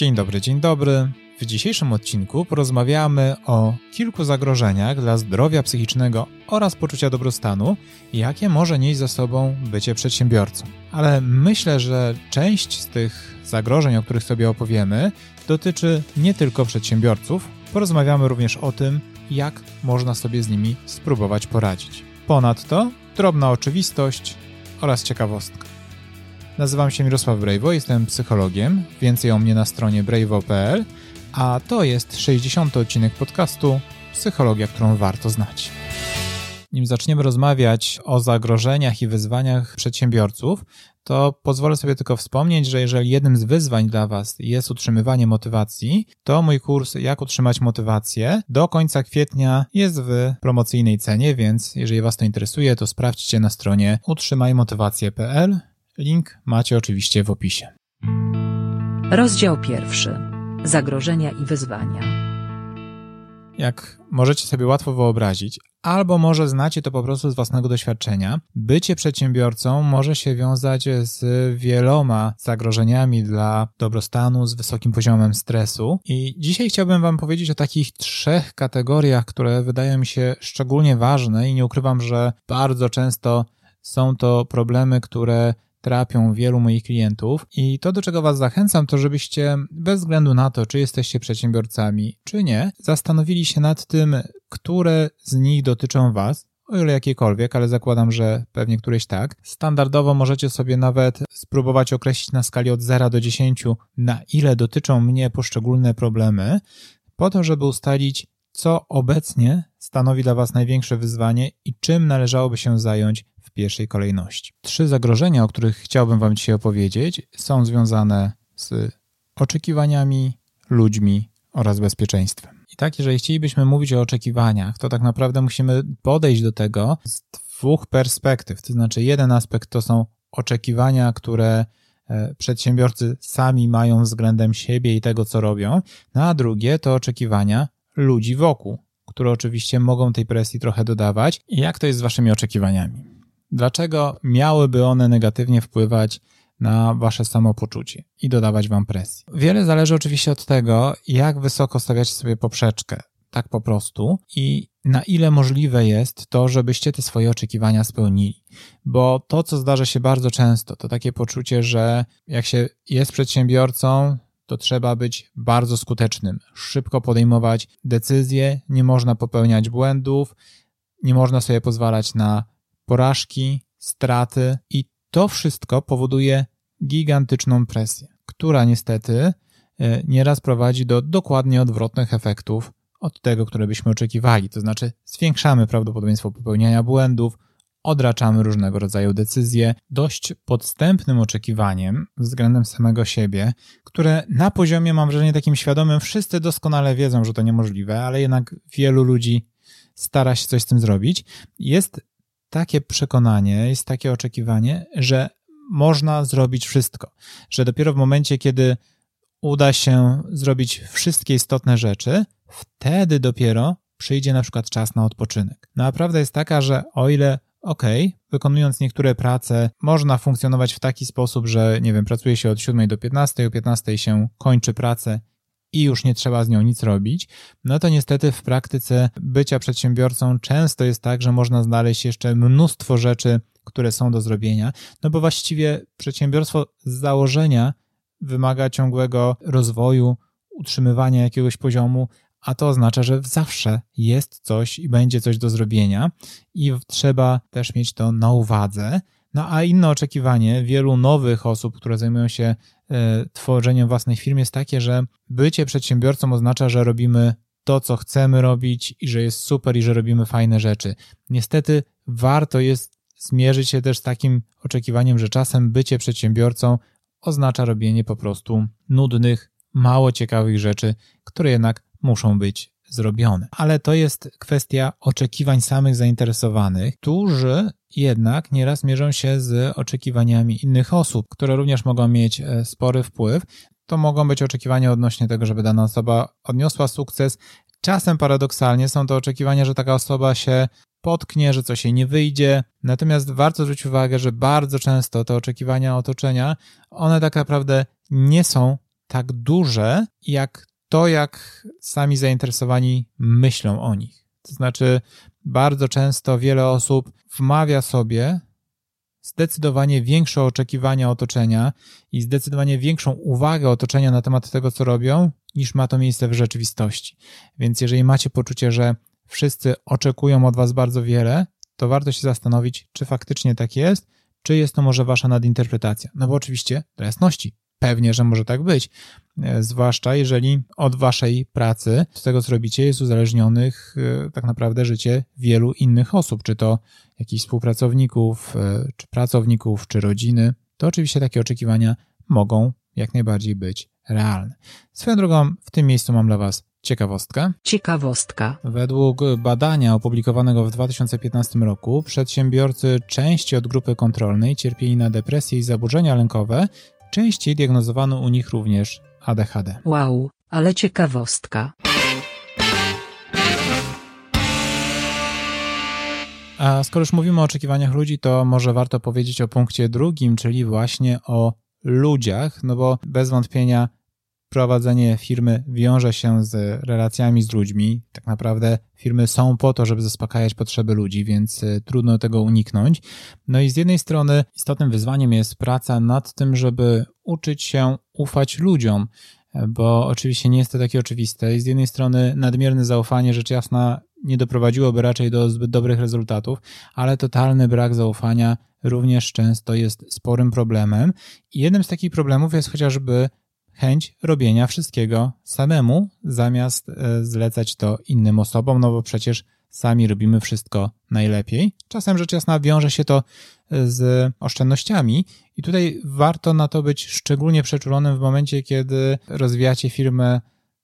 Dzień dobry, dzień dobry. W dzisiejszym odcinku porozmawiamy o kilku zagrożeniach dla zdrowia psychicznego oraz poczucia dobrostanu, jakie może nieść za sobą bycie przedsiębiorcą. Ale myślę, że część z tych zagrożeń, o których sobie opowiemy, dotyczy nie tylko przedsiębiorców. Porozmawiamy również o tym, jak można sobie z nimi spróbować poradzić. Ponadto drobna oczywistość oraz ciekawostka. Nazywam się Mirosław Brejwo, jestem psychologiem. Więcej o mnie na stronie brejwo.pl, a to jest 60. odcinek podcastu Psychologia, którą warto znać. Nim zaczniemy rozmawiać o zagrożeniach i wyzwaniach przedsiębiorców, to pozwolę sobie tylko wspomnieć, że jeżeli jednym z wyzwań dla Was jest utrzymywanie motywacji, to mój kurs Jak utrzymać motywację do końca kwietnia jest w promocyjnej cenie, więc jeżeli Was to interesuje, to sprawdźcie na stronie utrzymajmotywację.pl Link macie oczywiście w opisie. Rozdział pierwszy. Zagrożenia i wyzwania. Jak możecie sobie łatwo wyobrazić, albo może znacie to po prostu z własnego doświadczenia, bycie przedsiębiorcą może się wiązać z wieloma zagrożeniami dla dobrostanu, z wysokim poziomem stresu. I dzisiaj chciałbym Wam powiedzieć o takich trzech kategoriach, które wydają mi się szczególnie ważne i nie ukrywam, że bardzo często są to problemy, które trapią wielu moich klientów i to, do czego Was zachęcam, to żebyście bez względu na to, czy jesteście przedsiębiorcami, czy nie, zastanowili się nad tym, które z nich dotyczą Was, o ile jakiekolwiek, ale zakładam, że pewnie któreś tak. Standardowo możecie sobie nawet spróbować określić na skali od 0 do 10, na ile dotyczą mnie poszczególne problemy, po to, żeby ustalić, co obecnie stanowi dla Was największe wyzwanie i czym należałoby się zająć pierwszej kolejności. Trzy zagrożenia, o których chciałbym Wam dzisiaj opowiedzieć, są związane z oczekiwaniami, ludźmi oraz bezpieczeństwem. I tak, jeżeli chcielibyśmy mówić o oczekiwaniach, to tak naprawdę musimy podejść do tego z dwóch perspektyw. To znaczy, jeden aspekt to są oczekiwania, które e, przedsiębiorcy sami mają względem siebie i tego, co robią, no a drugie to oczekiwania ludzi wokół, które oczywiście mogą tej presji trochę dodawać. Jak to jest z Waszymi oczekiwaniami? Dlaczego miałyby one negatywnie wpływać na wasze samopoczucie i dodawać wam presji? Wiele zależy oczywiście od tego, jak wysoko stawiacie sobie poprzeczkę, tak po prostu, i na ile możliwe jest to, żebyście te swoje oczekiwania spełnili. Bo to, co zdarza się bardzo często, to takie poczucie, że jak się jest przedsiębiorcą, to trzeba być bardzo skutecznym, szybko podejmować decyzje, nie można popełniać błędów, nie można sobie pozwalać na porażki, straty i to wszystko powoduje gigantyczną presję, która niestety e, nieraz prowadzi do dokładnie odwrotnych efektów od tego, które byśmy oczekiwali. To znaczy, zwiększamy prawdopodobieństwo popełniania błędów, odraczamy różnego rodzaju decyzje, dość podstępnym oczekiwaniem względem samego siebie, które na poziomie, mam wrażenie, takim świadomym, wszyscy doskonale wiedzą, że to niemożliwe, ale jednak wielu ludzi stara się coś z tym zrobić, jest takie przekonanie, jest takie oczekiwanie, że można zrobić wszystko, że dopiero w momencie, kiedy uda się zrobić wszystkie istotne rzeczy, wtedy dopiero przyjdzie na przykład czas na odpoczynek. No a prawda jest taka, że o ile ok, wykonując niektóre prace, można funkcjonować w taki sposób, że nie wiem, pracuje się od 7 do 15, o 15 się kończy pracę i już nie trzeba z nią nic robić, no to niestety w praktyce bycia przedsiębiorcą często jest tak, że można znaleźć jeszcze mnóstwo rzeczy, które są do zrobienia, no bo właściwie przedsiębiorstwo z założenia wymaga ciągłego rozwoju, utrzymywania jakiegoś poziomu, a to oznacza, że zawsze jest coś i będzie coś do zrobienia i trzeba też mieć to na uwadze. No a inne oczekiwanie wielu nowych osób, które zajmują się E, tworzeniem własnej firmy jest takie, że bycie przedsiębiorcą oznacza, że robimy to, co chcemy robić i że jest super i że robimy fajne rzeczy. Niestety warto jest zmierzyć się też z takim oczekiwaniem, że czasem bycie przedsiębiorcą oznacza robienie po prostu nudnych, mało ciekawych rzeczy, które jednak muszą być zrobione. Ale to jest kwestia oczekiwań samych zainteresowanych, którzy jednak nieraz mierzą się z oczekiwaniami innych osób, które również mogą mieć e, spory wpływ. To mogą być oczekiwania odnośnie tego, żeby dana osoba odniosła sukces. Czasem paradoksalnie są to oczekiwania, że taka osoba się potknie, że coś jej nie wyjdzie. Natomiast warto zwrócić uwagę, że bardzo często te oczekiwania otoczenia, one tak naprawdę nie są tak duże, jak to, jak sami zainteresowani myślą o nich. To znaczy, bardzo często wiele osób wmawia sobie zdecydowanie większe oczekiwania otoczenia i zdecydowanie większą uwagę otoczenia na temat tego, co robią, niż ma to miejsce w rzeczywistości. Więc jeżeli macie poczucie, że wszyscy oczekują od Was bardzo wiele, to warto się zastanowić, czy faktycznie tak jest, czy jest to może Wasza nadinterpretacja. No bo oczywiście, dla jasności, pewnie, że może tak być. E, zwłaszcza jeżeli od waszej pracy, z tego co robicie, jest uzależnionych e, tak naprawdę życie wielu innych osób, czy to jakichś współpracowników, e, czy pracowników, czy rodziny. To oczywiście takie oczekiwania mogą jak najbardziej być realne. Swoją drogą, w tym miejscu mam dla Was ciekawostkę. Ciekawostka. Według badania opublikowanego w 2015 roku, przedsiębiorcy części od grupy kontrolnej cierpieli na depresję i zaburzenia lękowe, częściej diagnozowano u nich również ADHD. Wow, ale ciekawostka. A skoro już mówimy o oczekiwaniach ludzi, to może warto powiedzieć o punkcie drugim, czyli właśnie o ludziach, no bo bez wątpienia prowadzenie firmy wiąże się z relacjami z ludźmi. Tak naprawdę firmy są po to, żeby zaspokajać potrzeby ludzi, więc y, trudno tego uniknąć. No i z jednej strony istotnym wyzwaniem jest praca nad tym, żeby uczyć się ufać ludziom, bo oczywiście nie jest to takie oczywiste. I z jednej strony nadmierne zaufanie, rzecz jasna, nie doprowadziłoby raczej do zbyt dobrych rezultatów, ale totalny brak zaufania również często jest sporym problemem. I jednym z takich problemów jest chociażby chęć robienia wszystkiego samemu, zamiast e, zlecać to innym osobom, no bo przecież sami robimy wszystko najlepiej. Czasem rzecz jasna wiąże się to e, z oszczędnościami i tutaj warto na to być szczególnie przeczulonym w momencie, kiedy rozwijacie firmę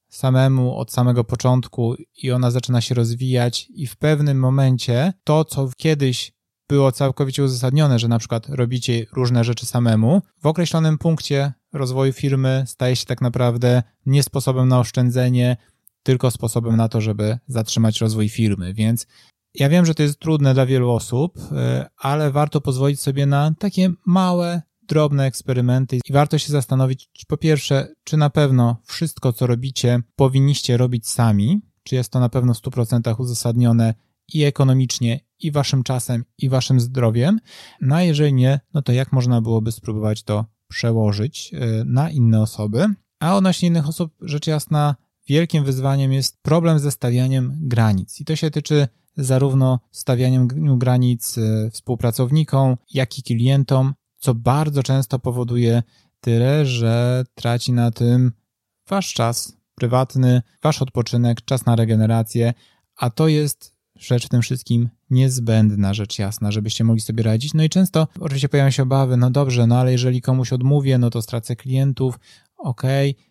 samemu od samego początku i ona zaczyna się rozwijać i w pewnym momencie to, co kiedyś było całkowicie uzasadnione, że na przykład robicie różne rzeczy samemu, w określonym punkcie rozwoju firmy staje się tak naprawdę nie sposobem na oszczędzenie, tylko sposobem na to, żeby zatrzymać rozwój firmy. Więc ja wiem, że to jest trudne dla wielu osób, e, ale warto pozwolić sobie na takie małe, drobne eksperymenty i warto się zastanowić, po pierwsze, czy na pewno wszystko, co robicie, powinniście robić sami, czy jest to na pewno w 100% uzasadnione i ekonomicznie, i waszym czasem, i waszym zdrowiem. No a jeżeli nie, no to jak można byłoby spróbować to przełożyć e, na inne osoby? A odnośnie innych osób, rzecz jasna, wielkim wyzwaniem jest problem ze stawianiem granic. I to się tyczy zarówno stawianiem granic e, współpracownikom, jak i klientom, co bardzo często powoduje tyle, że traci na tym wasz czas prywatny, wasz odpoczynek, czas na regenerację, a to jest rzecz w tym wszystkim niezbędna, rzecz jasna, żebyście mogli sobie radzić. No i często oczywiście pojawiają się obawy, no dobrze, no ale jeżeli komuś odmówię, no to stracę klientów, okej, okay,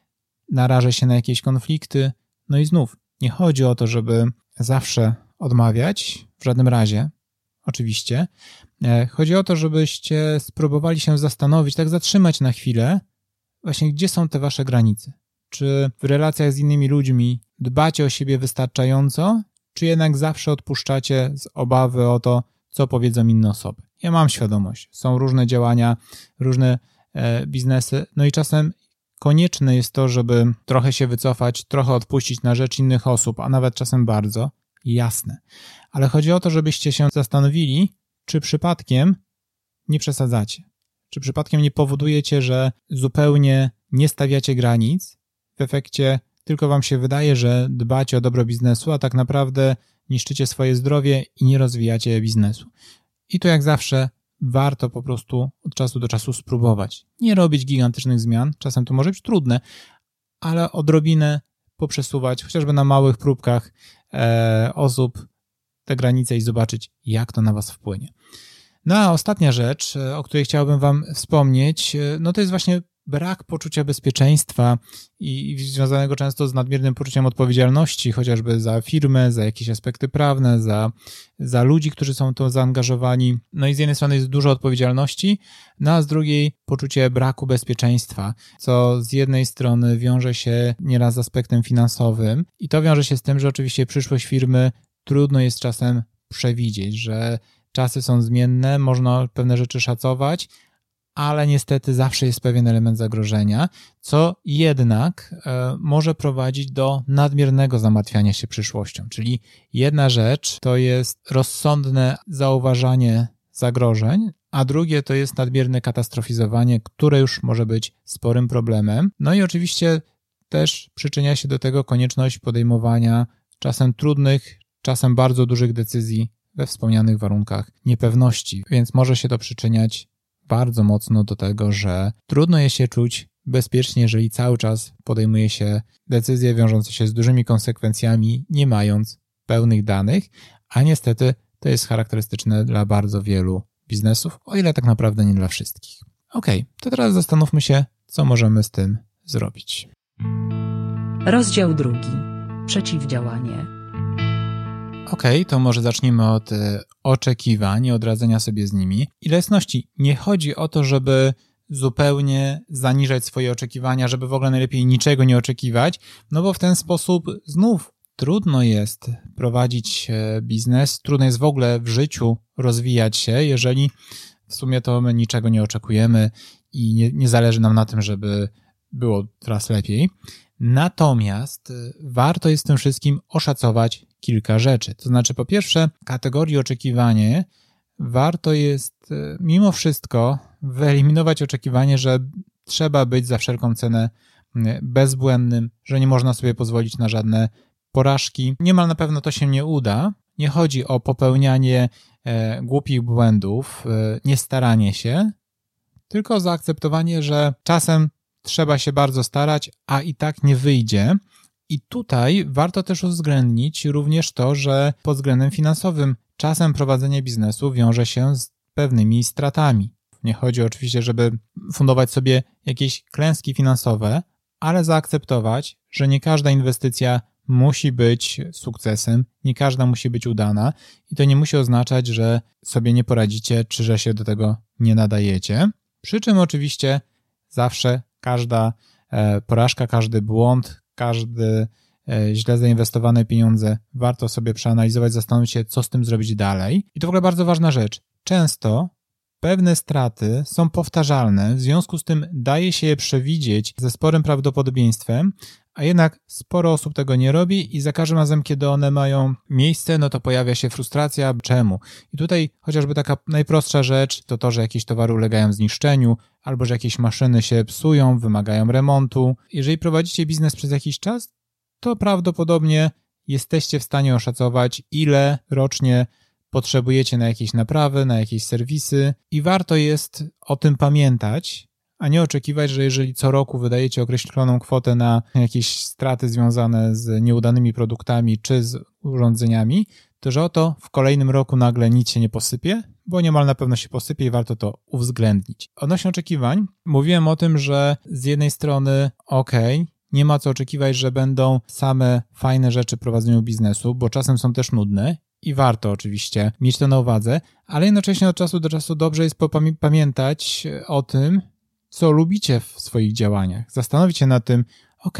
narażę się na jakieś konflikty. No i znów, nie chodzi o to, żeby zawsze odmawiać, w żadnym razie, oczywiście. E, chodzi o to, żebyście spróbowali się zastanowić, tak zatrzymać na chwilę, właśnie gdzie są te wasze granice. Czy w relacjach z innymi ludźmi dbacie o siebie wystarczająco, czy jednak zawsze odpuszczacie z obawy o to, co powiedzą inne osoby. Ja mam świadomość, są różne działania, różne e, biznesy, no i czasem konieczne jest to, żeby trochę się wycofać, trochę odpuścić na rzecz innych osób, a nawet czasem bardzo, jasne. Ale chodzi o to, żebyście się zastanowili, czy przypadkiem nie przesadzacie. Czy przypadkiem nie powodujecie, że zupełnie nie stawiacie granic, w efekcie tylko wam się wydaje, że dbacie o dobro biznesu, a tak naprawdę niszczycie swoje zdrowie i nie rozwijacie biznesu. I to jak zawsze warto po prostu od czasu do czasu spróbować. Nie robić gigantycznych zmian, czasem to może być trudne, ale odrobinę poprzesuwać, chociażby na małych próbkach e, osób te granice i zobaczyć, jak to na was wpłynie. No a ostatnia rzecz, e, o której chciałbym wam wspomnieć, e, no to jest właśnie brak poczucia bezpieczeństwa i związanego często z nadmiernym poczuciem odpowiedzialności, chociażby za firmę, za jakieś aspekty prawne, za, za ludzi, którzy są to zaangażowani. No i z jednej strony jest dużo odpowiedzialności, no a z drugiej poczucie braku bezpieczeństwa, co z jednej strony wiąże się nieraz z aspektem finansowym i to wiąże się z tym, że oczywiście przyszłość firmy trudno jest czasem przewidzieć, że czasy są zmienne, można pewne rzeczy szacować, ale niestety zawsze jest pewien element zagrożenia, co jednak e, może prowadzić do nadmiernego zamartwiania się przyszłością. Czyli jedna rzecz to jest rozsądne zauważanie zagrożeń, a drugie to jest nadmierne katastrofizowanie, które już może być sporym problemem. No i oczywiście też przyczynia się do tego konieczność podejmowania czasem trudnych, czasem bardzo dużych decyzji we wspomnianych warunkach niepewności, więc może się to przyczyniać bardzo mocno do tego, że trudno jest się czuć bezpiecznie, jeżeli cały czas podejmuje się decyzje wiążące się z dużymi konsekwencjami, nie mając pełnych danych, a niestety to jest charakterystyczne dla bardzo wielu biznesów, o ile tak naprawdę nie dla wszystkich. Ok, to teraz zastanówmy się, co możemy z tym zrobić. Rozdział drugi. Przeciwdziałanie. Ok, to może zacznijmy od e, oczekiwań i od radzenia sobie z nimi. Ile jasności, nie chodzi o to, żeby zupełnie zaniżać swoje oczekiwania, żeby w ogóle najlepiej niczego nie oczekiwać, no bo w ten sposób znów trudno jest prowadzić e, biznes, trudno jest w ogóle w życiu rozwijać się, jeżeli w sumie to my niczego nie oczekujemy i nie, nie zależy nam na tym, żeby było teraz lepiej. Natomiast y, warto jest tym wszystkim oszacować kilka rzeczy. To znaczy, po pierwsze, kategorii oczekiwanie warto jest y, mimo wszystko wyeliminować oczekiwanie, że trzeba być za wszelką cenę bezbłędnym, że nie można sobie pozwolić na żadne porażki. Niemal na pewno to się nie uda. Nie chodzi o popełnianie e, głupich błędów, e, nie staranie się, tylko o zaakceptowanie, że czasem trzeba się bardzo starać, a i tak nie wyjdzie. I tutaj warto też uwzględnić również to, że pod względem finansowym czasem prowadzenie biznesu wiąże się z pewnymi stratami. Nie chodzi oczywiście, żeby fundować sobie jakieś klęski finansowe, ale zaakceptować, że nie każda inwestycja musi być sukcesem, nie każda musi być udana i to nie musi oznaczać, że sobie nie poradzicie, czy że się do tego nie nadajecie. Przy czym oczywiście zawsze każda e, porażka, każdy błąd, każdy e, źle zainwestowane pieniądze warto sobie przeanalizować, zastanowić się, co z tym zrobić dalej. I to w ogóle bardzo ważna rzecz. Często pewne straty są powtarzalne, w związku z tym daje się je przewidzieć ze sporym prawdopodobieństwem, a jednak sporo osób tego nie robi i za każdym razem, kiedy one mają miejsce, no to pojawia się frustracja. Czemu? I tutaj chociażby taka najprostsza rzecz to to, że jakieś towary ulegają zniszczeniu, albo że jakieś maszyny się psują, wymagają remontu. Jeżeli prowadzicie biznes przez jakiś czas, to prawdopodobnie jesteście w stanie oszacować, ile rocznie potrzebujecie na jakieś naprawy, na jakieś serwisy i warto jest o tym pamiętać, a nie oczekiwać, że jeżeli co roku wydajecie określoną kwotę na jakieś straty związane z nieudanymi produktami czy z urządzeniami, to że oto w kolejnym roku nagle nic się nie posypie, bo niemal na pewno się posypie i warto to uwzględnić. Odnośnie oczekiwań, mówiłem o tym, że z jednej strony ok, nie ma co oczekiwać, że będą same fajne rzeczy prowadzeniu biznesu, bo czasem są też nudne i warto oczywiście mieć to na uwadze, ale jednocześnie od czasu do czasu dobrze jest pamiętać o tym, co lubicie w swoich działaniach. Zastanowić się nad tym, ok,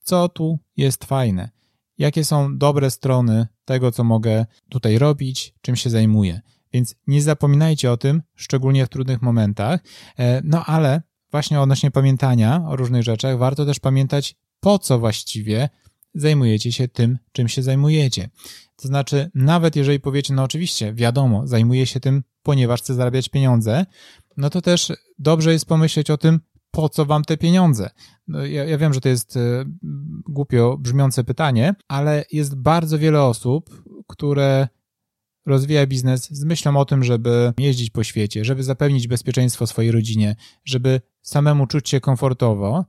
co tu jest fajne, jakie są dobre strony tego, co mogę tutaj robić, czym się zajmuję. Więc nie zapominajcie o tym, szczególnie w trudnych momentach. E, no ale właśnie odnośnie pamiętania o różnych rzeczach, warto też pamiętać, po co właściwie zajmujecie się tym, czym się zajmujecie. To znaczy, nawet jeżeli powiecie, no oczywiście, wiadomo, zajmuję się tym, ponieważ chcę zarabiać pieniądze, no to też dobrze jest pomyśleć o tym, po co wam te pieniądze? No, ja, ja, wiem, że to jest e, głupio brzmiące pytanie, ale jest bardzo wiele osób, które rozwija biznes z myślą o tym, żeby jeździć po świecie, żeby zapewnić bezpieczeństwo swojej rodzinie, żeby samemu czuć się komfortowo,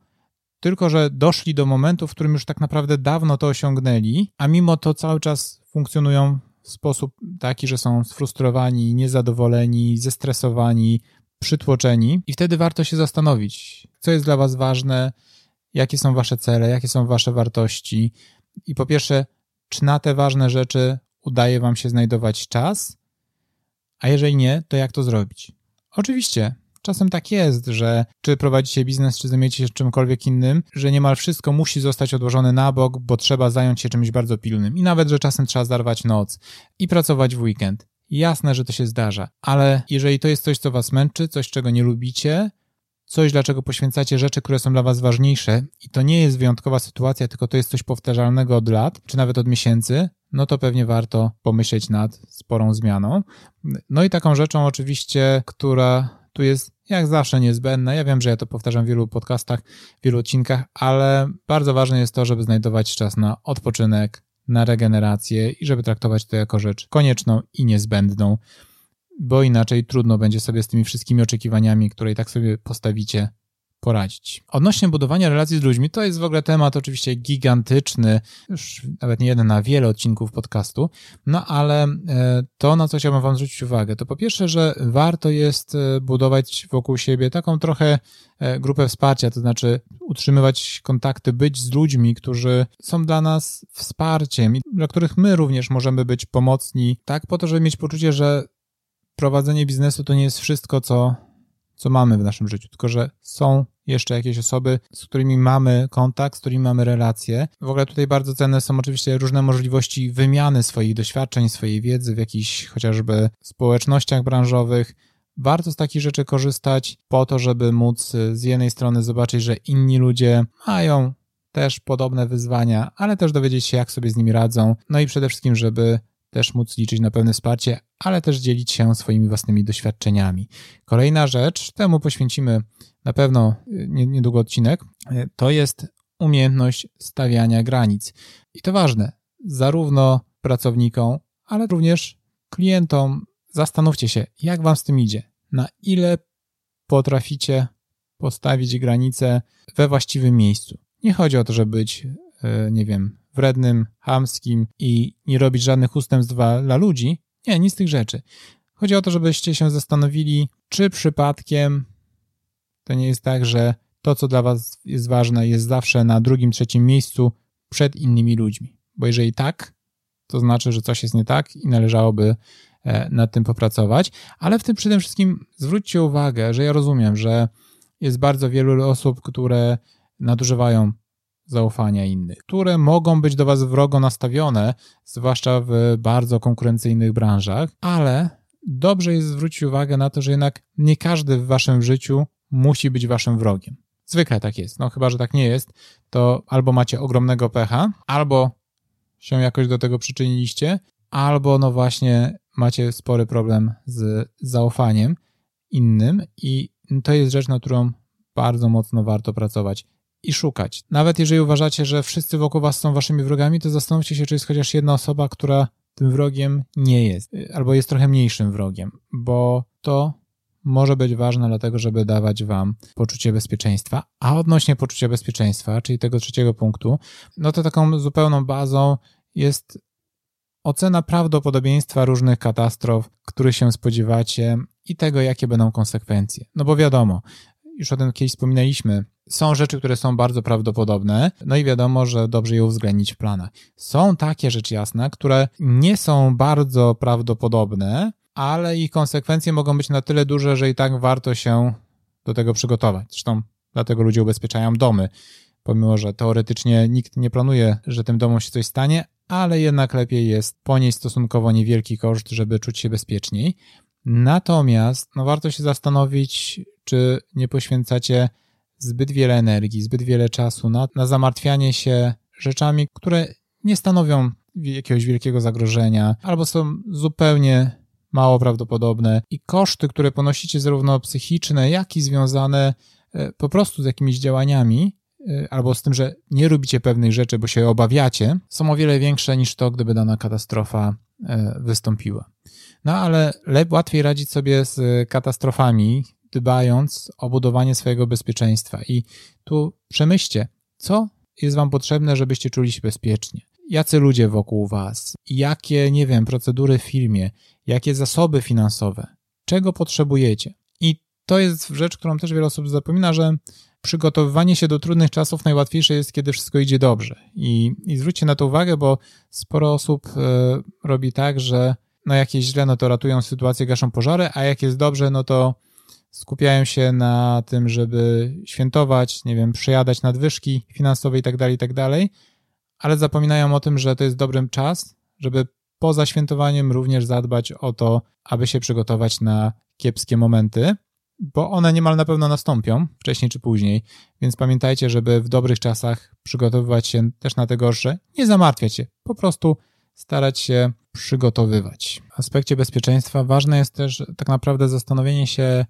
tylko że doszli do momentu, w którym już tak naprawdę dawno to osiągnęli, a mimo to cały czas funkcjonują w sposób taki, że są sfrustrowani, niezadowoleni, zestresowani, przytłoczeni. I wtedy warto się zastanowić, co jest dla was ważne, jakie są wasze cele, jakie są wasze wartości. I po pierwsze, czy na te ważne rzeczy udaje wam się znajdować czas, a jeżeli nie, to jak to zrobić? Oczywiście, czasem tak jest, że czy prowadzicie biznes, czy zajmujecie się czymkolwiek innym, że niemal wszystko musi zostać odłożone na bok, bo trzeba zająć się czymś bardzo pilnym. I nawet, że czasem trzeba zarwać noc i pracować w weekend. Jasne, że to się zdarza, ale jeżeli to jest coś, co was męczy, coś, czego nie lubicie, coś, dlaczego poświęcacie rzeczy, które są dla was ważniejsze i to nie jest wyjątkowa sytuacja, tylko to jest coś powtarzalnego od lat, czy nawet od miesięcy, no to pewnie warto pomyśleć nad sporą zmianą. No i taką rzeczą oczywiście, która tu jest jak zawsze niezbędna. Ja wiem, że ja to powtarzam w wielu podcastach, w wielu odcinkach, ale bardzo ważne jest to, żeby znajdować czas na odpoczynek, na regenerację i żeby traktować to jako rzecz konieczną i niezbędną, bo inaczej trudno będzie sobie z tymi wszystkimi oczekiwaniami, które i tak sobie postawicie, poradzić. Odnośnie budowania relacji z ludźmi, to jest w ogóle temat oczywiście gigantyczny, już nawet nie jeden na wiele odcinków podcastu, no ale e, to, na co chciałbym Wam zwrócić uwagę, to po pierwsze, że warto jest e, budować wokół siebie taką trochę e, grupę wsparcia, to znaczy utrzymywać kontakty, być z ludźmi, którzy są dla nas wsparciem i dla których my również możemy być pomocni, tak po to, żeby mieć poczucie, że prowadzenie biznesu to nie jest wszystko, co co mamy w naszym życiu, tylko że są jeszcze jakieś osoby, z którymi mamy kontakt, z którymi mamy relacje. W ogóle tutaj bardzo cenne są oczywiście różne możliwości wymiany swoich doświadczeń, swojej wiedzy w jakichś chociażby społecznościach branżowych. Warto z takich rzeczy korzystać po to, żeby móc z jednej strony zobaczyć, że inni ludzie mają też podobne wyzwania, ale też dowiedzieć się, jak sobie z nimi radzą. No i przede wszystkim, żeby też móc liczyć na pewne wsparcie, ale też dzielić się swoimi własnymi doświadczeniami. Kolejna rzecz, temu poświęcimy na pewno y, niedługo odcinek, y, to jest umiejętność stawiania granic. I to ważne, zarówno pracownikom, ale również klientom. Zastanówcie się, jak wam z tym idzie, na ile potraficie postawić granice we właściwym miejscu. Nie chodzi o to, żeby być, nie wiem, wrednym, hamskim i nie robić żadnych ustępstw dla ludzi. Nie, nic z tych rzeczy. Chodzi o to, żebyście się zastanowili, czy przypadkiem to nie jest tak, że to, co dla Was jest ważne, jest zawsze na drugim, trzecim miejscu przed innymi ludźmi. Bo jeżeli tak, to znaczy, że coś jest nie tak i należałoby e, nad tym popracować. Ale w tym przede wszystkim zwróćcie uwagę, że ja rozumiem, że jest bardzo wielu osób, które nadużywają zaufania innych, które mogą być do Was wrogo nastawione, zwłaszcza w bardzo konkurencyjnych branżach, ale dobrze jest zwrócić uwagę na to, że jednak nie każdy w Waszym życiu musi być Waszym wrogiem. Zwykle tak jest. No chyba, że tak nie jest, to albo macie ogromnego pecha, albo się jakoś do tego przyczyniliście, albo no właśnie macie spory problem z zaufaniem innym i to jest rzecz, na którą bardzo mocno warto pracować i szukać. Nawet jeżeli uważacie, że wszyscy wokół was są waszymi wrogami, to zastanówcie się, czy jest chociaż jedna osoba, która tym wrogiem nie jest, albo jest trochę mniejszym wrogiem, bo to może być ważne dlatego, żeby dawać wam poczucie bezpieczeństwa. A odnośnie poczucia bezpieczeństwa, czyli tego trzeciego punktu, no to taką zupełną bazą jest ocena prawdopodobieństwa różnych katastrof, których się spodziewacie i tego, jakie będą konsekwencje. No bo wiadomo, już o tym kiedyś wspominaliśmy, są rzeczy, które są bardzo prawdopodobne, no i wiadomo, że dobrze je uwzględnić w planach. Są takie rzeczy jasne, które nie są bardzo prawdopodobne, ale ich konsekwencje mogą być na tyle duże, że i tak warto się do tego przygotować. Zresztą dlatego ludzie ubezpieczają domy, pomimo że teoretycznie nikt nie planuje, że tym domom się coś stanie, ale jednak lepiej jest ponieść stosunkowo niewielki koszt, żeby czuć się bezpieczniej. Natomiast no, warto się zastanowić, czy nie poświęcacie zbyt wiele energii, zbyt wiele czasu na, na zamartwianie się rzeczami, które nie stanowią jakiegoś wielkiego zagrożenia albo są zupełnie mało prawdopodobne i koszty, które ponosicie zarówno psychiczne, jak i związane e, po prostu z jakimiś działaniami, e, albo z tym, że nie robicie pewnych rzeczy, bo się obawiacie, są o wiele większe niż to, gdyby dana katastrofa e, wystąpiła. No ale łatwiej radzić sobie z katastrofami, dbając o budowanie swojego bezpieczeństwa. I tu przemyślcie, co jest Wam potrzebne, żebyście czuli się bezpiecznie. Jacy ludzie wokół Was, jakie, nie wiem, procedury w firmie, jakie zasoby finansowe, czego potrzebujecie. I to jest rzecz, którą też wiele osób zapomina, że przygotowywanie się do trudnych czasów najłatwiejsze jest, kiedy wszystko idzie dobrze. I, i zwróćcie na to uwagę, bo sporo osób y, robi tak, że no jak jest źle, no to ratują sytuację, gaszą pożary, a jak jest dobrze, no to skupiają się na tym, żeby świętować, nie wiem, przejadać nadwyżki finansowe i tak dalej, i tak ale zapominają o tym, że to jest dobry czas, żeby poza świętowaniem również zadbać o to, aby się przygotować na kiepskie momenty, bo one niemal na pewno nastąpią, wcześniej czy później, więc pamiętajcie, żeby w dobrych czasach przygotowywać się też na te gorsze, nie zamartwiać się, po prostu starać się przygotowywać. W aspekcie bezpieczeństwa ważne jest też tak naprawdę zastanowienie się,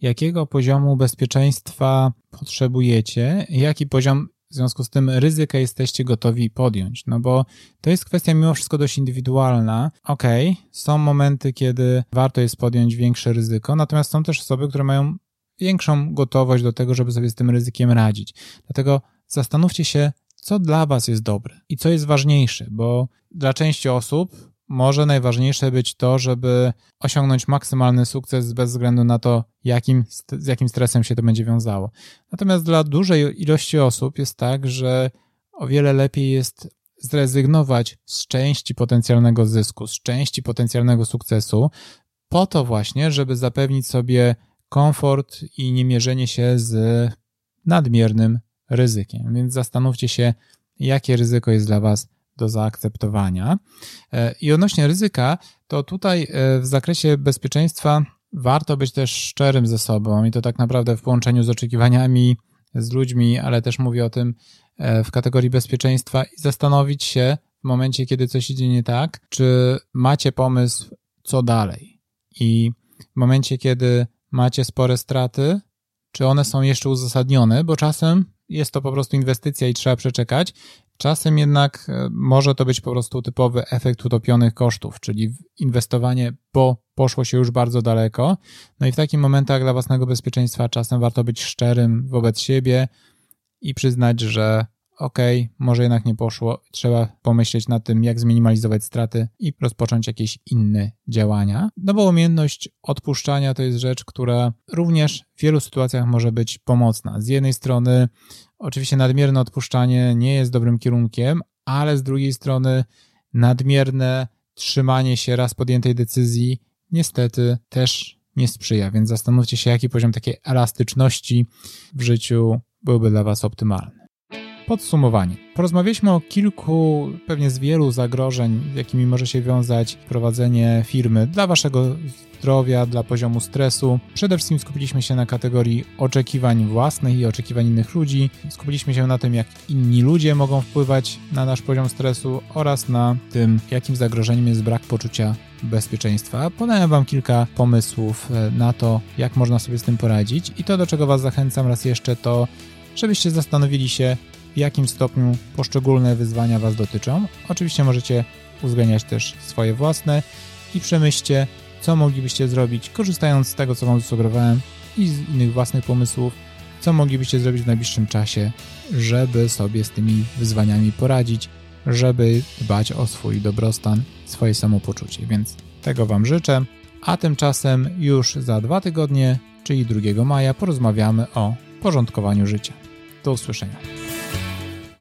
jakiego poziomu bezpieczeństwa potrzebujecie, jaki poziom w związku z tym ryzyka jesteście gotowi podjąć, no bo to jest kwestia mimo wszystko dość indywidualna. Okej, okay, są momenty, kiedy warto jest podjąć większe ryzyko, natomiast są też osoby, które mają większą gotowość do tego, żeby sobie z tym ryzykiem radzić. Dlatego zastanówcie się, co dla Was jest dobre i co jest ważniejsze, bo dla części osób może najważniejsze być to, żeby osiągnąć maksymalny sukces bez względu na to, jakim, z jakim stresem się to będzie wiązało. Natomiast dla dużej ilości osób jest tak, że o wiele lepiej jest zrezygnować z części potencjalnego zysku, z części potencjalnego sukcesu, po to właśnie, żeby zapewnić sobie komfort i nie mierzenie się z nadmiernym ryzykiem. Więc zastanówcie się, jakie ryzyko jest dla Was do zaakceptowania. E, I odnośnie ryzyka, to tutaj e, w zakresie bezpieczeństwa warto być też szczerym ze sobą i to tak naprawdę w połączeniu z oczekiwaniami, z ludźmi, ale też mówię o tym e, w kategorii bezpieczeństwa i zastanowić się w momencie, kiedy coś idzie nie tak, czy macie pomysł, co dalej. I w momencie, kiedy macie spore straty, czy one są jeszcze uzasadnione, bo czasem jest to po prostu inwestycja i trzeba przeczekać. Czasem jednak e, może to być po prostu typowy efekt utopionych kosztów, czyli inwestowanie, bo poszło się już bardzo daleko. No i w takich momentach dla własnego bezpieczeństwa czasem warto być szczerym wobec siebie i przyznać, że okej, okay, może jednak nie poszło, trzeba pomyśleć nad tym, jak zminimalizować straty i rozpocząć jakieś inne działania. No bo umiejętność odpuszczania to jest rzecz, która również w wielu sytuacjach może być pomocna. Z jednej strony, oczywiście nadmierne odpuszczanie nie jest dobrym kierunkiem, ale z drugiej strony nadmierne trzymanie się raz podjętej decyzji niestety też nie sprzyja, więc zastanówcie się, jaki poziom takiej elastyczności w życiu byłby dla Was optymalny. Podsumowanie. Porozmawialiśmy o kilku, pewnie z wielu zagrożeń, z jakimi może się wiązać prowadzenie firmy dla waszego zdrowia, dla poziomu stresu. Przede wszystkim skupiliśmy się na kategorii oczekiwań własnych i oczekiwań innych ludzi. Skupiliśmy się na tym, jak inni ludzie mogą wpływać na nasz poziom stresu oraz na tym, jakim zagrożeniem jest brak poczucia bezpieczeństwa. Podałem Wam kilka pomysłów e, na to, jak można sobie z tym poradzić i to, do czego Was zachęcam raz jeszcze, to żebyście zastanowili się, w jakim stopniu poszczególne wyzwania Was dotyczą. Oczywiście możecie uwzględniać też swoje własne i przemyślcie, co moglibyście zrobić, korzystając z tego, co Wam zasugerowałem i z innych własnych pomysłów, co moglibyście zrobić w najbliższym czasie, żeby sobie z tymi wyzwaniami poradzić, żeby dbać o swój dobrostan, swoje samopoczucie. Więc tego Wam życzę. A tymczasem już za dwa tygodnie, czyli 2 maja, porozmawiamy o porządkowaniu życia. Do usłyszenia.